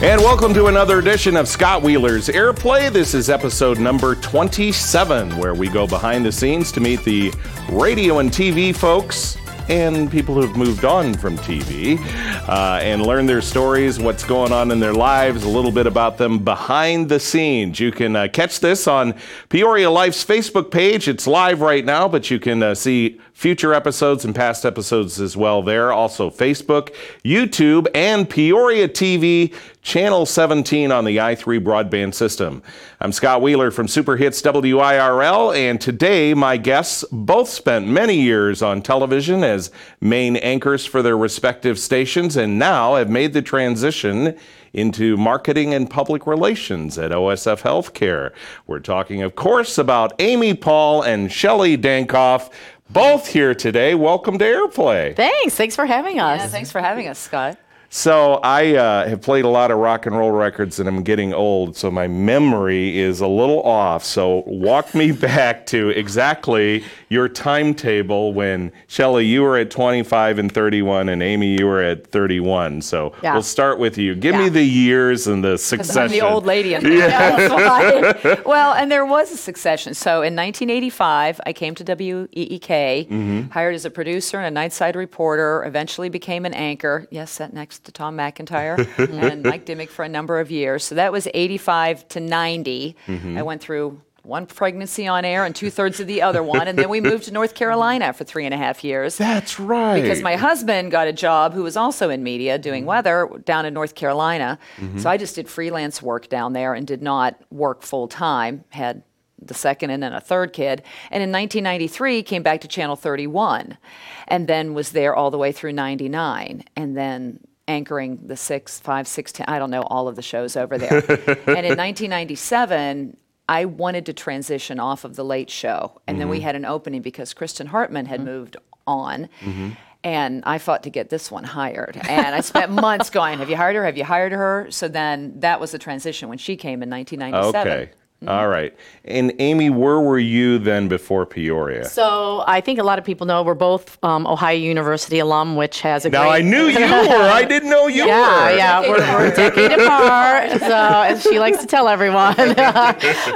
And welcome to another edition of Scott Wheeler's Airplay. This is episode number 27, where we go behind the scenes to meet the radio and TV folks and people who've moved on from TV uh, and learn their stories, what's going on in their lives, a little bit about them behind the scenes. You can uh, catch this on Peoria Life's Facebook page. It's live right now, but you can uh, see future episodes and past episodes as well there. Also, Facebook, YouTube, and Peoria TV, Channel 17 on the i3 broadband system. I'm Scott Wheeler from Super Hits WIRL, and today my guests both spent many years on television as main anchors for their respective stations and now have made the transition into marketing and public relations at OSF Healthcare. We're talking, of course, about Amy Paul and Shelley Dankoff both here today. Welcome to Airplay. Thanks. Thanks for having us. Yeah, thanks for having us, Scott. So I uh, have played a lot of rock and roll records, and I'm getting old, so my memory is a little off. So walk me back to exactly your timetable when Shelley, you were at 25 and 31, and Amy, you were at 31. So Yeah. we'll start with you. Give me the years and the succession. I'm the old lady in why. well, and there was a succession. So in 1985, I came to WEEK, hired as a producer and a nightside reporter, eventually became an anchor. Yes, sat next to Tom McIntyre and Mike Dimmick for a number of years. So that was 85 to 90. Mm-hmm. I went through one pregnancy on air and two thirds of the other one. And then we moved to North Carolina for three and a half years. That's right. because my husband got a job who was also in media doing mm-hmm. weather down in North Carolina. Mm-hmm. So I just did freelance work down there and did not work full time. Had the second and then a third kid. And in 1993 came back to Channel 31 and then was there all the way through 99 and then anchoring the six, five, six, ten, I don't know, all of the shows over there. and in 1997, I wanted to transition off of the late show. And then we mm-hmm. had an opening because Kristen Hartman had mm-hmm. moved on. Mm-hmm. And I fought to get this one hired. And I spent months going, Have you hired her? Have you hired her? So then that was the transition when she came in 1997. okay. All right. And Amy, where were you then before Peoria? So I think a lot of people know we're both um, Ohio University alum, which has a now great. I knew you were. I didn't know you Yeah, were. yeah, we're, we're a decade apart, so as she likes to tell everyone.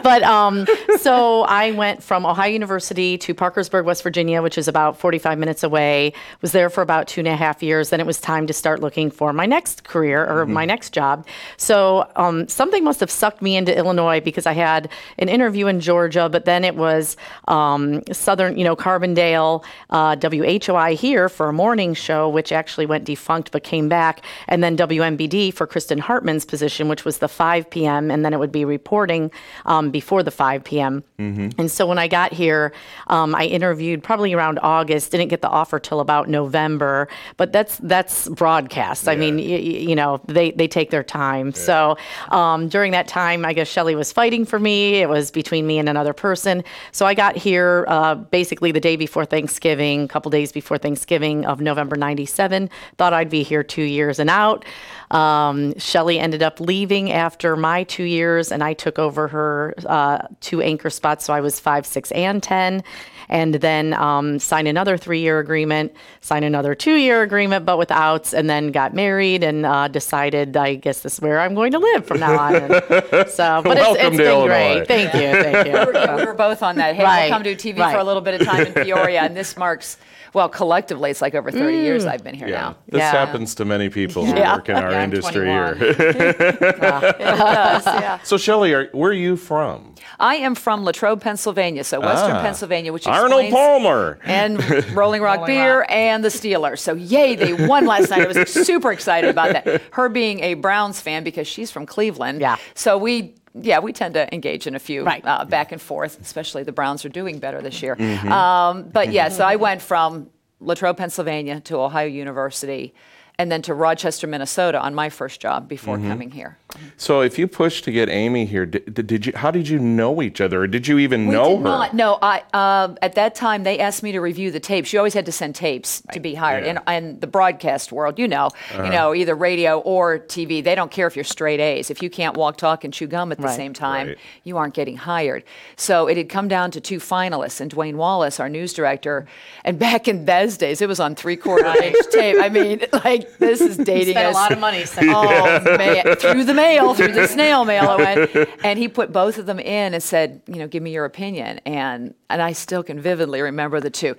but um, so I went from Ohio University to Parkersburg, West Virginia, which is about 45 minutes away. Was there for about two and a half years. Then it was time to start looking for my next career or my next job. So um, something must have sucked me into Illinois because I had an interview in Georgia, but then it was um, Southern, you know, Carbondale, uh, WHOI here for a morning show, which actually went defunct but came back, and then WMBD for Kristen Hartman's position, which was the 5 p.m., and then it would be reporting um, before the 5 p.m. And so when I got here, um, I interviewed probably around August. Didn't get the offer till about November, but that's that's broadcast. I mean, y- y- you know, they they take their time. So um, during that time, I guess Shelley was fighting for me. It was between me and another person. So I got here uh, basically the day before Thanksgiving, a couple days before Thanksgiving of November '97. Thought I'd be here two years and out. Um, Shelley ended up leaving after my two years, and I took over her uh, two anchor spots. So I was five, six, and 10. And then um, signed another three year agreement, sign another two year agreement, but with outs, and then got married and uh, decided, I guess this is where I'm going to live from now on. And so, but Welcome it's, it's to been Illinois. great. Thank you. Thank you. we were both on that. Hey, Right, we'll come do TV right. for a little bit of time in Peoria. And this marks, well, collectively, it's like over 30 years I've been here Yeah, now. this Yeah. happens to many people who Yeah. work in our Yeah, industry here. Yes, yeah. so, Shelley, are, where are you from? I am from Latrobe, Pennsylvania, so Western Ah. Pennsylvania, which is Arnold Palmer. and Rolling Rock Beer and the Steelers. So yay, they won last night. I was super excited about that. Her being a Browns fan because she's from Cleveland. Yeah. So we. Yeah, we tend to engage in a few Right. uh, back and forth, especially the Browns are doing better this year. Mm-hmm. Um, but yeah, so I went from Latrobe, Pennsylvania to Ohio University and then to Rochester, Minnesota on my first job before Mm-hmm. coming here. So, if you pushed to get Amy here, did, did you? How did you know each other, or did you even We know did her? not. No, I uh, at that time they asked me to review the tapes. You always had to send tapes to be hired. Yeah. And in the broadcast world, you know, Uh-huh. you know, either radio or TV, they don't care if you're straight A's. If you can't walk, talk, and chew gum at the Right. same time, Right. you aren't getting hired. So it had come down to two finalists, and Dwayne Wallace, our news director, and back in those days, it was on three quarter inch tape. I mean, like this is dating Spent a lot of money. So. Oh man, through the mail, through the snail mail, it went, and he put both of them in and said, you know, give me your opinion, and and I still can vividly remember the two.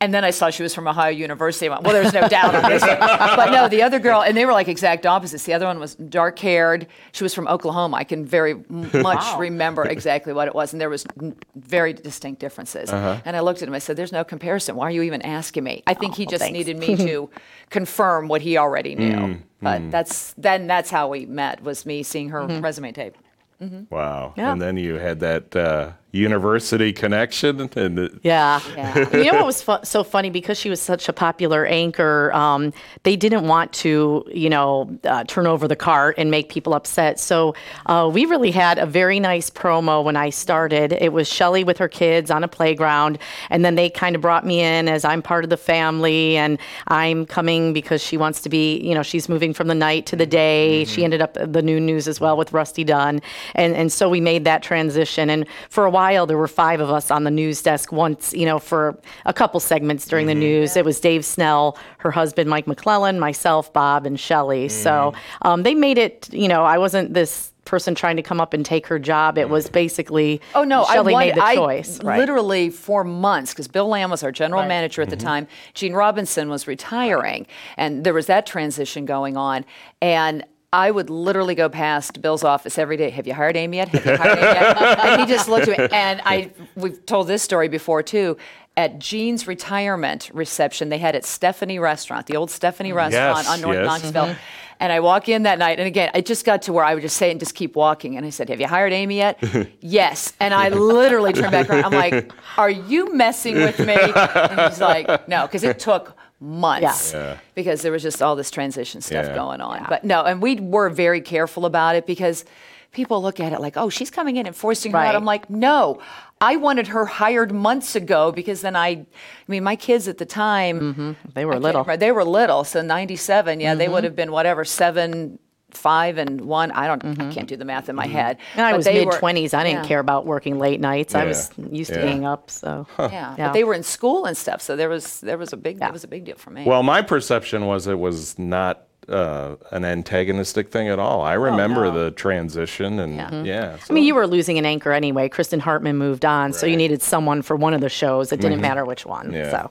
And then I saw she was from Ohio University. I went, well, there's no doubt on this. But no, the other girl, and they were like exact opposites. The other one was dark haired. She was from Oklahoma. I can very much Wow. remember exactly what it was. And there was n- very distinct differences. Uh-huh. And I looked at him, I said, there's no comparison. Why are you even asking me? I think oh, he Oh, just thanks. needed me to confirm what he already knew. Mm, but mm. that's then that's how we met, was me seeing her mm-hmm. resume tape. Mm-hmm. Wow. Yeah. And then you had that uh, university connection. And it- Yeah. Yeah. you know what was fu- so funny because she was such a popular anchor um, they didn't want to you know uh, turn over the cart and make people upset so uh, we really had a very nice promo when i started it was shelly with her kids on a playground and then they kind of brought me in as i'm part of the family and i'm coming because she wants to be you know she's moving from the night to the day she ended up the new news as well with rusty dunn and and so we made that transition and for a while there were five of us on the news desk once you know for a couple segments during the mm-hmm. news it was dave snell her husband mike mcclellan myself bob and shelly mm-hmm. so um, they made it you know i wasn't this person trying to come up and take her job it was mm-hmm. basically Oh no, shelly I wanted, made the I choice right. literally for months because Bill Lamb was our general Right. manager at the time. Gene Robinson was retiring, and there was that transition going on. And I would literally go past Bill's office every day. Have you hired Amy yet? Have you hired Amy yet? and he just looked at me. And I, we've told this story before too. At Gene's retirement reception, they had at Stephanie Restaurant, the old Stephanie mm-hmm. Restaurant on North yes. Knoxville. Mm-hmm. And I walk in that night, and again, I just got to where I would just say it and just keep walking. And I said, "Have you hired Amy yet?" yes. And I literally turned back around. I'm like, "Are you messing with me?" And he's like, "No," because it took months Yeah. Yeah. because there was just all this transition stuff Yeah. going on. But no, and we were very careful about it because people look at it like, "Oh, she's coming in and forcing her out." Right. I'm like, "No." I wanted her hired months ago because then I, I mean, my kids at the time, they were I little remember. They were little, so '97. Yeah, Mm-hmm. they would have been whatever seven, five, and one. I don't. I can't do the math in my head. Mm-hmm. and i But was they mid 20s i didn't yeah. care about working late nights i was used to Yeah. being up so Yeah, Yeah. but they were in school and stuff, so there was there was a big Yeah. it was a big deal for me. Well, my perception was it was not uh, an antagonistic thing at all. I remember Oh, no. the transition, and yeah. Yeah. so- I mean, you were losing an anchor anyway. Kristen Hartman moved on, so you needed someone for one of the shows. It didn't matter which one. Mm-hmm. Yeah. So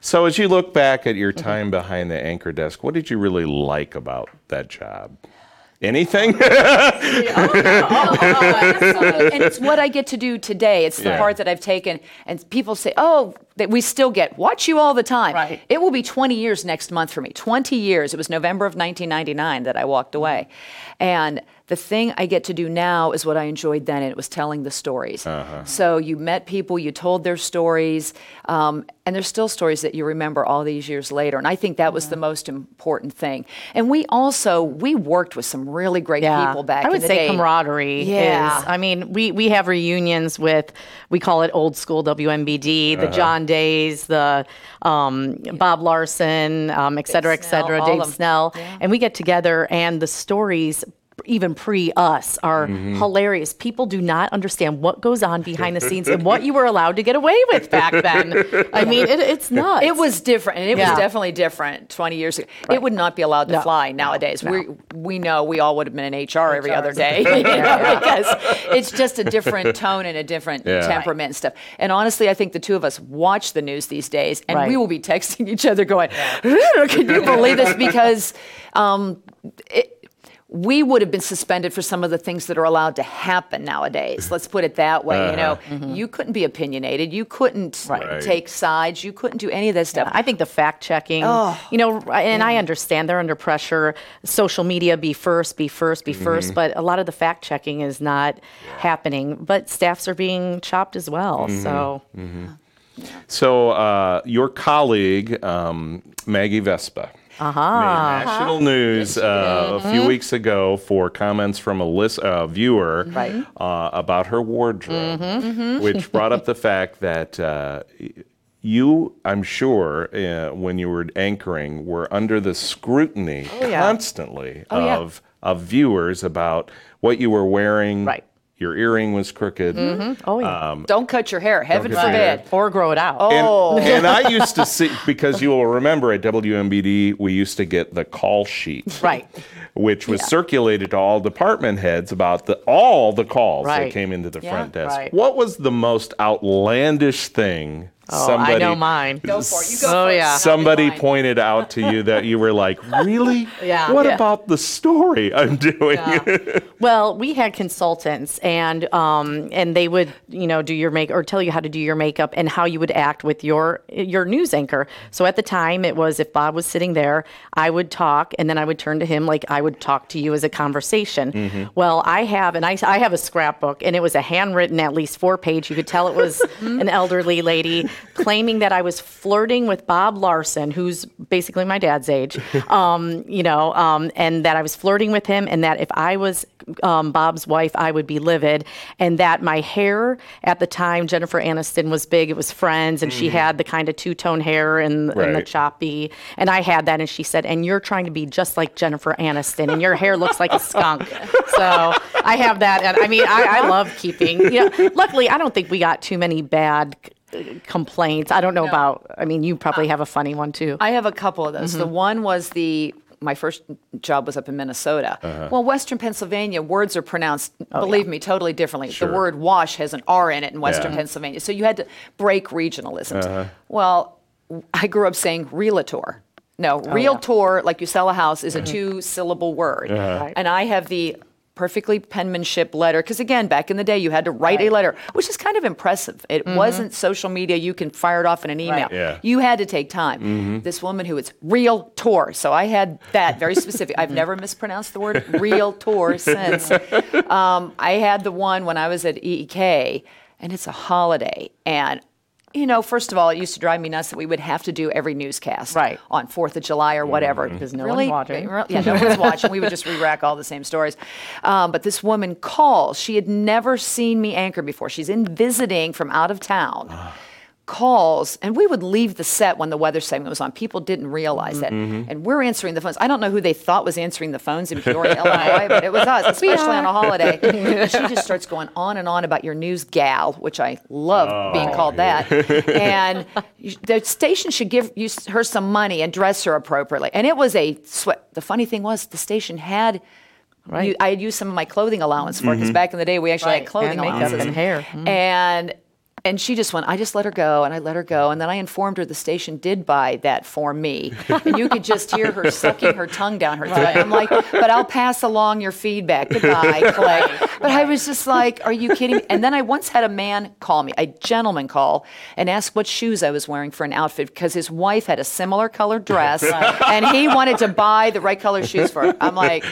So as you look back at your Mm-hmm. time behind the anchor desk, what did you really like about that job? Anything? and it's what I get to do today. It's the Yeah. part that I've taken. And people say, oh, that we still get, watch you all the time. Right. It will be 20 years next month for me. 20 years. It was November of 1999 that I walked away. And the thing I get to do now is what I enjoyed then, and it was telling the stories. So you met people, you told their stories, um, and there's still stories that you remember all these years later. And I think that was the most important thing. And we also we worked with some really great yeah, people back I would in the say day. camaraderie. Yeah. is, I mean, we we have reunions with we call it old school WMBD, Uh-huh. the John Days, the um, Bob Larson, um, et cetera, et Snell, cetera, all Dave of 'em. Snell, Yeah. and we get together, and the stories. Even pre us are Mm-hmm. hilarious. People do not understand what goes on behind the scenes and what you were allowed to get away with back then. I mean, it, it's nuts. It was different, and it Yeah. was definitely different 20 years ago. It would not be allowed to No. fly nowadays. We we know we all would have been in HR every other day you know, because it's just a different tone and a different Yeah. temperament and stuff. And honestly, I think the two of us watch the news these days, and we will be texting each other, going, "Can you believe this?" Because. Um, it, we would have been suspended for some of the things that are allowed to happen nowadays. Let's put it that way. You know, uh-huh. mm-hmm. you couldn't be opinionated. You couldn't Right. take sides. You couldn't do any of that stuff. I think the fact checking, oh. you know, and I understand they're under pressure. Social media, be first, be first, be mm-hmm. first. But a lot of the fact checking is not happening. But staffs are being chopped as well. Mm-hmm. So so uh, your colleague um, Maggie Vespa. Uh-huh. made national news uh, a few weeks ago for comments from a list, uh, viewer Right. uh, about her wardrobe, which brought up the fact that uh, you, I'm sure, uh, when you were anchoring, were under the scrutiny yeah. constantly Oh, yeah. of of viewers about what you were wearing. Right. Your earring was crooked. Mm-hmm. Oh yeah. Um, Don't cut your hair. Heaven cut hair. forbid. or grow it out. And, Oh. and I used to see because you will remember at WMBD we used to get the call sheet, Right. Which was circulated to all department heads about the all the calls that came into the Yeah. front desk. Right. What was the most outlandish thing Oh, somebody I know mine. Go for it. You go Oh, for yeah. Not somebody pointed out to you that you were like, really? Yeah. What Yeah. about the story I'm doing? Well, we had consultants, and um, and they would you know do your make or tell you how to do your makeup and how you would act with your your news anchor. So at the time, it was if Bob was sitting there, I would talk, and then I would turn to him like I would talk to you as a conversation. Well, I have, and I I have a scrapbook, and it was a handwritten, at least four page. You could tell it was an elderly lady claiming that I was flirting with Bob Larson, who's basically my dad's age. Um, you know, um, and that I was flirting with him, and that if I was um, Bob's wife, I would be livid, and that my hair at the time, Jennifer Aniston was big. It was Friends, and she had the kind of two tone hair and, and the choppy, and I had that, and she said, "And you're trying to be just like Jennifer Aniston, and your hair looks like a skunk." So I have that, and I mean, I, I love keeping. You know, luckily, I don't think we got too many bad complaints. I don't know about. I mean, you probably have a funny one too. I have a couple of those. The Mm-hmm. one was the my first job was up in Minnesota. Uh-huh. Well, Western Pennsylvania words are pronounced, believe me, totally differently. Oh, Sure. The word wash has an R in it in Western Yeah. Pennsylvania, so you had to break regionalisms. Uh-huh. Well, I grew up saying realtor. No, Oh, realtor, like you sell a house, is a two-syllable word, Uh-huh. Right. and I have the perfectly penmanship letter because again back in the day you had to write a letter which is kind of impressive it wasn't social media you can fire it off in an email Mm-hmm. Right. Yeah. you had to take time. This woman who is real tour, so I had that very specific. I've never mispronounced the word real tour since. Um, I had the one when I was at EEK, and it's a holiday, and. You know, first of all, it used to drive me nuts that we would have to do every newscast Right. on Fourth of July or whatever. Because no really? one's watching. Yeah, no one's watching. We would just re-rack all the same stories. Um, but this woman calls. She had never seen me anchor before. She's in visiting from out of town. Calls, and we would leave the set when the weather segment was on. People didn't realize that. Mm-hmm, mm-hmm. And we're answering the phones. I don't know who they thought was answering the phones in Peoria, Illinois, but it was us, especially on a holiday. And she just starts going on and on about your news gal, which I love oh, being called that. And the station should give you, her some money and dress her appropriately. And it was a sweat. The funny thing was, the station had. Right. you- I had used some of my clothing allowance for it because mm-hmm. back in the day we actually Right, had clothing and allowances and hair. Mhm. and and she just went. I just let her go, and I let her go, and then I informed her the station did buy that for me, and you could just hear her sucking her tongue down her throat. I'm like, but I'll pass along your feedback. Goodbye, Clay. But I was just like, are you kidding? me? And then I once had a man call me, a gentleman call, and ask what shoes I was wearing for an outfit because his wife had a similar colored dress, and he wanted to buy the right color shoes for her. I'm like,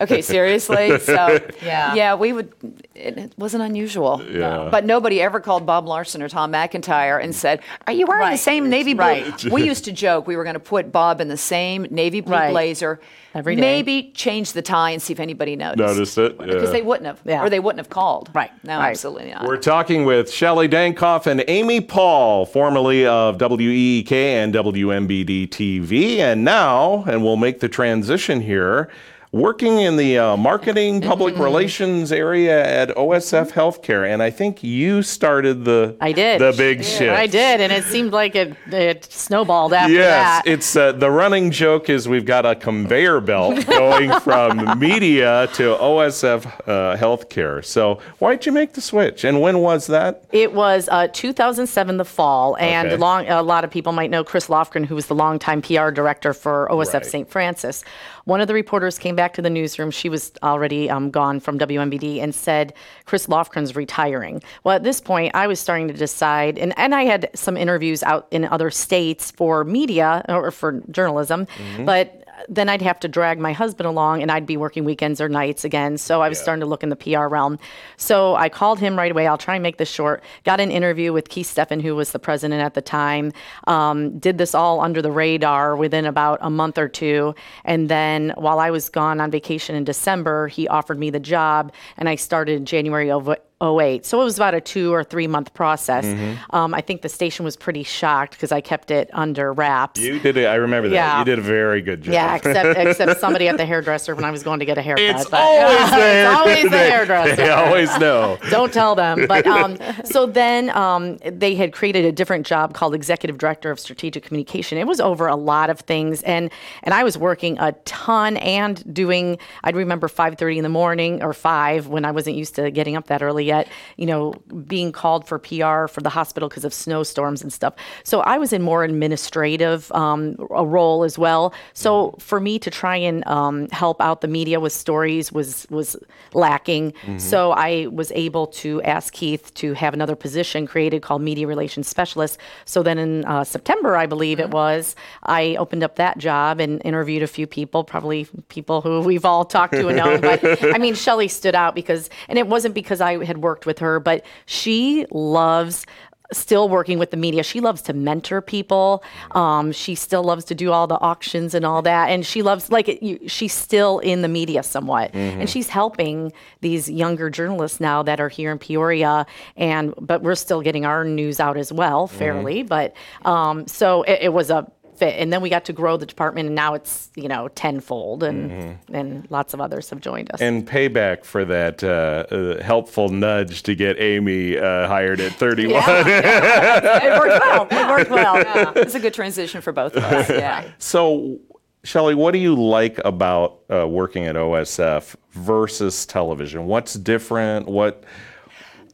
okay, seriously? So Yeah. yeah, we would. It, it wasn't unusual. Yeah. But nobody ever called Bob Larson or Tom McIntyre and said, "Are you wearing the same navy blue?" Right. We used to joke we were going to put Bob in the same navy blue Right. blazer. Every day. Maybe change the tie and see if anybody noticed. Noticed it, Because yeah. they wouldn't have. Yeah. Or they wouldn't have called. Right. No, Right. absolutely not. We're talking with Shelly Dankoff and Amy Paul, formerly of WEEK and WMBD TV, and now, and we'll make the transition here, working in the uh, marketing, public Mm-hmm. relations area at OSF Healthcare. And I think you started the I did. the big shift. I did, and it seemed like it, it snowballed after Yes, that. it's uh, the running joke is we've got a conveyor belt going from media to OSF uh, healthcare. So why'd you make the switch, and when was that? It was uh, 2007, the fall, and Okay. long, a lot of people might know Chris Lofgren, who was the longtime PR director for OSF Right. St. Francis. One of the reporters came back to the newsroom. She was already um, gone from WMBD and said, Chris Lofgren's retiring. Well, at this point, I was starting to decide, and, and I had some interviews out in other states for media or for journalism, but then I'd have to drag my husband along and I'd be working weekends or nights again. So I was starting to look in the PR realm. So I called him right away. I'll try and make this short. Got an interview with Keith Steffen, who was the president at the time. Um, did this all under the radar within about a month or two. And then while I was gone on vacation in December, he offered me the job and I started in January of 08. So it was about a two or three month process. Mm-hmm. Um, I think the station was pretty shocked because I kept it under wraps. You did it. I remember that. Yeah. You did a very good job. yeah, except except somebody at the hairdresser when I was going to get a haircut. It's but- always the hair- it's always the hairdresser. They always know. Don't tell them. But um, so then um, they had created a different job called executive director of strategic communication. It was over a lot of things, and and I was working a ton and doing. I'd remember 5:30 in the morning or five when I wasn't used to getting up that early yet. You know, being called for PR for the hospital because of snowstorms and stuff. So I was in more administrative um, a role as well. So for me to try and um, help out the media with stories was was lacking. So I was able to ask Keith to have another position created called media relations specialist. So then in uh, September, I believe it was, I opened up that job and interviewed a few people, probably people who we've all talked to and known. But I mean, Shelly stood out because, and it wasn't because I had worked with her, but she loves still working with the media. She loves to mentor people. Um, she still loves to do all the auctions and all that. And she loves, like, it, you, she's still in the media somewhat. And she's helping these younger journalists now that are here in Peoria. And, but we're still getting our news out as well, fairly. But um, so it, it was a, fit and then we got to grow the department and now it's you know tenfold and and lots of others have joined us And payback for that uh, uh, helpful nudge to get Amy uh, hired at 31. it worked well. It worked well. Yeah. It's a good transition for both of us. Yeah. So, Shelly, what do you like about uh, working at OSF versus television? What's different? What?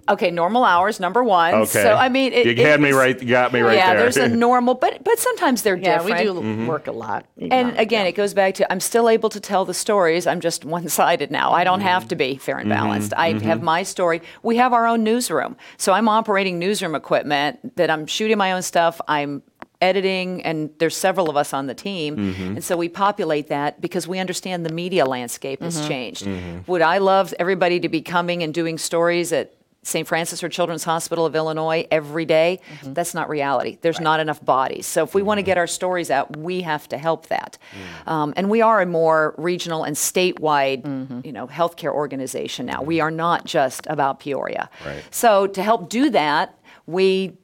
Okay, normal hours, number one. Okay. So I mean, it, you had it me right. You got me right yeah, there. Yeah, there's a normal, but but sometimes they're yeah different. we do Mm-hmm. work a lot And again, it goes back to I'm still able to tell the stories. I'm just one sided now. I don't have to be mm-hmm. fair and balanced. Mm-hmm. I mm-hmm. have my story. We have our own newsroom. So I'm operating newsroom equipment that I'm shooting my own stuff. I'm editing, and there's several of us on the team. And so we populate that because we understand the media landscape has changed. Would I love everybody to be coming and doing stories at St. Francis or Children's Hospital of Illinois every day? Mm-hmm. That's not reality. There's not enough bodies. So if we want to mm-hmm. get our stories out, we have to help that. Mm. Um, and we are a more regional and statewide, mm-hmm. you know, healthcare organization now. We are not just about Peoria. Right. So to help do that, we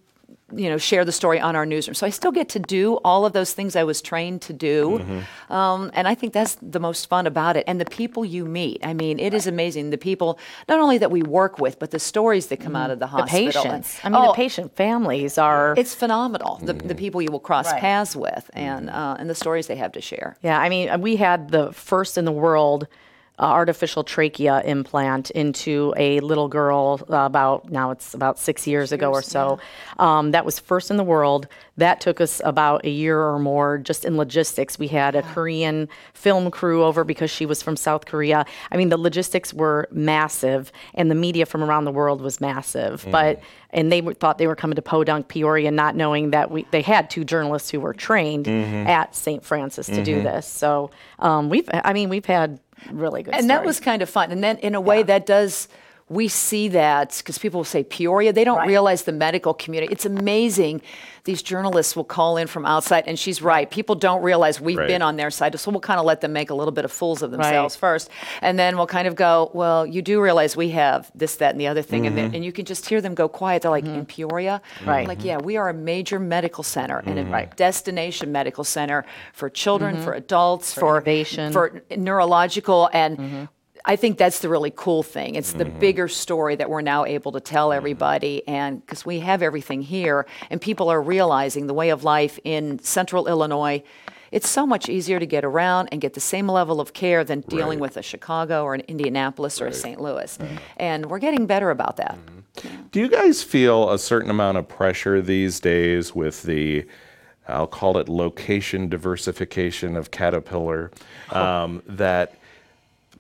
you know share the story on our newsroom. So i still get to do all of those things i was trained to do. Um, and i think that's the most fun about it. And the people you meet i mean it is amazing. The people not only that we work with but the stories that come out of the the hospital And- patients. I mean Oh, the patient families are it's phenomenal the, Mm-hmm. the people you will cross Right. paths with and uh, and the stories they have to share. Yeah, I mean, we had the first in the world artificial trachea implant into a little girl uh, about now it's about six years ago or so. Um, that was first in the world. That took us about a year or more just in logistics. We had a Korean film crew over because she was from South Korea. I mean, the logistics were massive, and the media from around the world was massive. But and they were- thought they were coming to Podunk, Peoria, not knowing that we they had two journalists who were trained at St. Francis to do this. So um, we've, I mean, we've had really good. and that was kind of fun. And then, in a way, that does. We see that because people will say Peoria. They don't realize the medical community. It's amazing. These journalists will call in from outside, and she's right. People don't realize we've Right. been on their side, so we'll kind of let them make a little bit of fools of themselves first, and then we'll kind of go, "Well, you do realize we have this, that, and the other thing," and, then, mm-hmm. and you can just hear them go quiet. They're like, mm-hmm. "In Peoria, Right. Like, yeah, we are a major medical center and a mm-hmm. destination medical center for children, for adults, for, innovation. for neurological and I think that's the really cool thing. It's the mm-hmm. bigger story that we're now able to tell mm-hmm. everybody, and because we have everything here, and people are realizing the way of life in central Illinois, it's so much easier to get around and get the same level of care than dealing Right. with a Chicago or an Indianapolis or a St. Louis. And we're getting better about that. Mm-hmm. Do you guys feel a certain amount of pressure these days with the, I'll call it location diversification of Caterpillar, oh. um, that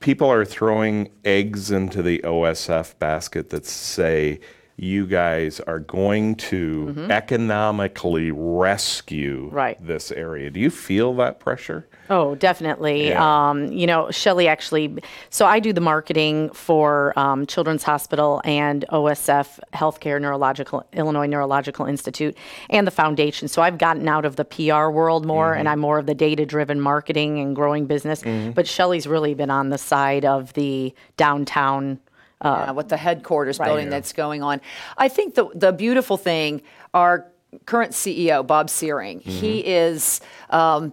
people are throwing eggs into the OSF basket that say you guys are going to economically rescue Right. this area? Do you feel that pressure? Oh, definitely. Yeah. Um, you know, Shelly actually, so I do the marketing for um, Children's Hospital and OSF Healthcare Neurological, Illinois Neurological Institute, and the foundation. So I've gotten out of the PR world more and I'm more of the data driven marketing and growing business. But Shelly's really been on the side of the downtown uh, with the headquarters building that's going on. I think the the beautiful thing, our current CEO Bob Sehring, he is um,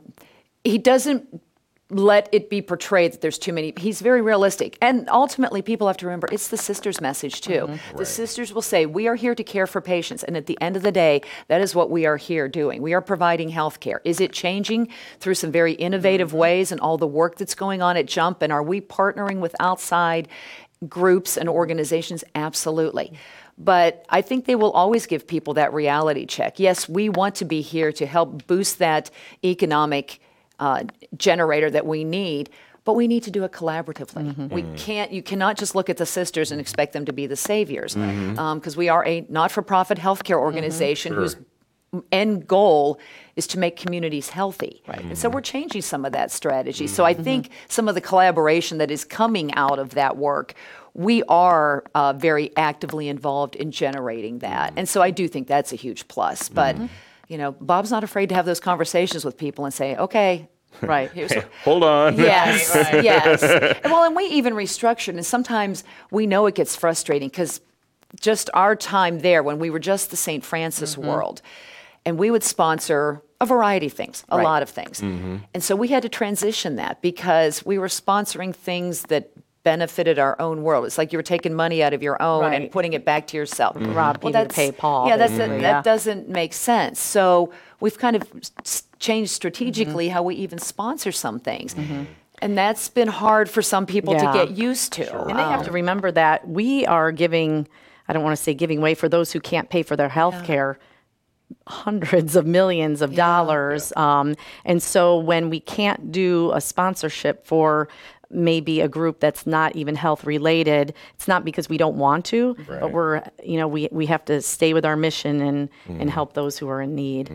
he doesn't let it be portrayed that there's too many. He's very realistic. And ultimately, people have to remember it's the sisters' message, too. The sisters will say, We are here to care for patients. And at the end of the day, that is what we are here doing. We are providing health care. Is it changing through some very innovative ways and all the work that's going on at Jump? And are we partnering with outside groups and organizations? Absolutely. But I think they will always give people that reality check. Yes, we want to be here to help boost that economic uh, generator that we need, but we need to do it collaboratively. Mm-hmm. We mm-hmm. can't, you cannot just look at the sisters and expect them to be the saviors, mm-hmm. um, because we are a not-for-profit healthcare organization whose end goal is to make communities healthy. right And so we're mm-hmm. changing some of that strategy. So I mm-hmm. think some of the collaboration that is coming out of that work, we are uh, very actively involved in generating that. Mm-hmm. And so I do think that's a huge plus. But, you know, Bob's not afraid to have those conversations with people and say, okay, Right. here's Hold on. Yes, yes. And well, and we even restructured, and sometimes we know it gets frustrating because just our time there when we were just the St. Francis world, and we would sponsor a variety of things, a Right. lot of things. Mm-hmm. And so we had to transition that because we were sponsoring things that benefited our own world. It's like you were taking money out of your own and putting it back to yourself. Mm-hmm. Rob Well, needed that's- pay Paul, Yeah, that's basically, that yeah. doesn't make sense. So we've kind of s- changed strategically how we even sponsor some things. And that's been hard for some people Yeah. to get used to. And they have to um, remember that we are giving, I don't want to say giving way for those who can't pay for their health care, hundreds of millions of dollars. Um, and so when we can't do a sponsorship for maybe a group that's not even health related, it's not because we don't want to, but we're, you know, we, we have to stay with our mission and, and help those who are in need.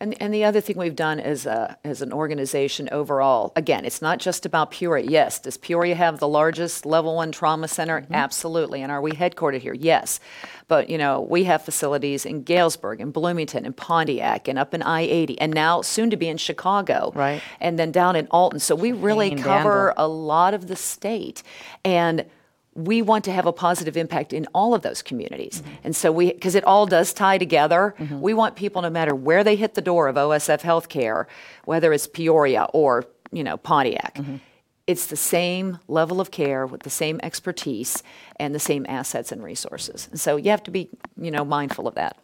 And, and the other thing we've done as, a, as an organization overall, again, it's not just about Peoria. Yes, does Peoria have the largest level one trauma center? Absolutely. And are we headquartered here? Yes. But, you know, we have facilities in Galesburg, in Bloomington, in Pontiac, and up in I 80, and now soon to be in Chicago. Right. And then down in Alton. So we really cover Danville. a lot of the state. And we want to have a positive impact in all of those communities. And so we, because it all does tie together, mm-hmm. we want people, no matter where they hit the door of OSF Healthcare, whether it's Peoria or, you know, Pontiac, mm-hmm. it's the same level of care with the same expertise and the same assets and resources. And so you have to be, you know, mindful of that.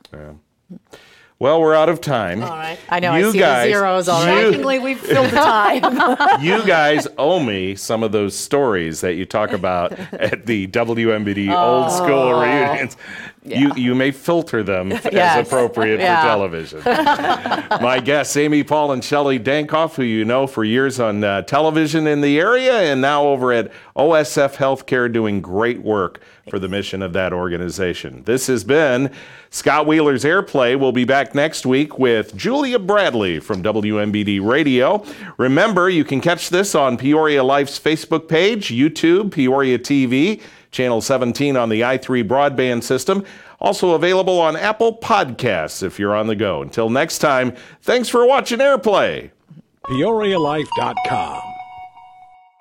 Well, we're out of time. All right. I know, I You see the guys, zeros already. you- Shockingly, we've filled the time. you guys owe me some of those stories that you talk about at the WMBD oh. old school reunions. You you may filter them as appropriate Yeah. for television. My guests, Amy Paul and Shelley Dankoff, who you know for years on uh, television in the area and now over at OSF Healthcare doing great work for the mission of that organization. This has been Scott Wheeler's Airplay. We'll be back next week with Julia Bradley from WMBD Radio. Remember, you can catch this on Peoria Life's Facebook page, YouTube, Peoria TV, Channel 17 on the i3 broadband system. Also available on Apple Podcasts if you're on the go. Until next time, thanks for watching Airplay. PeoriaLife.com.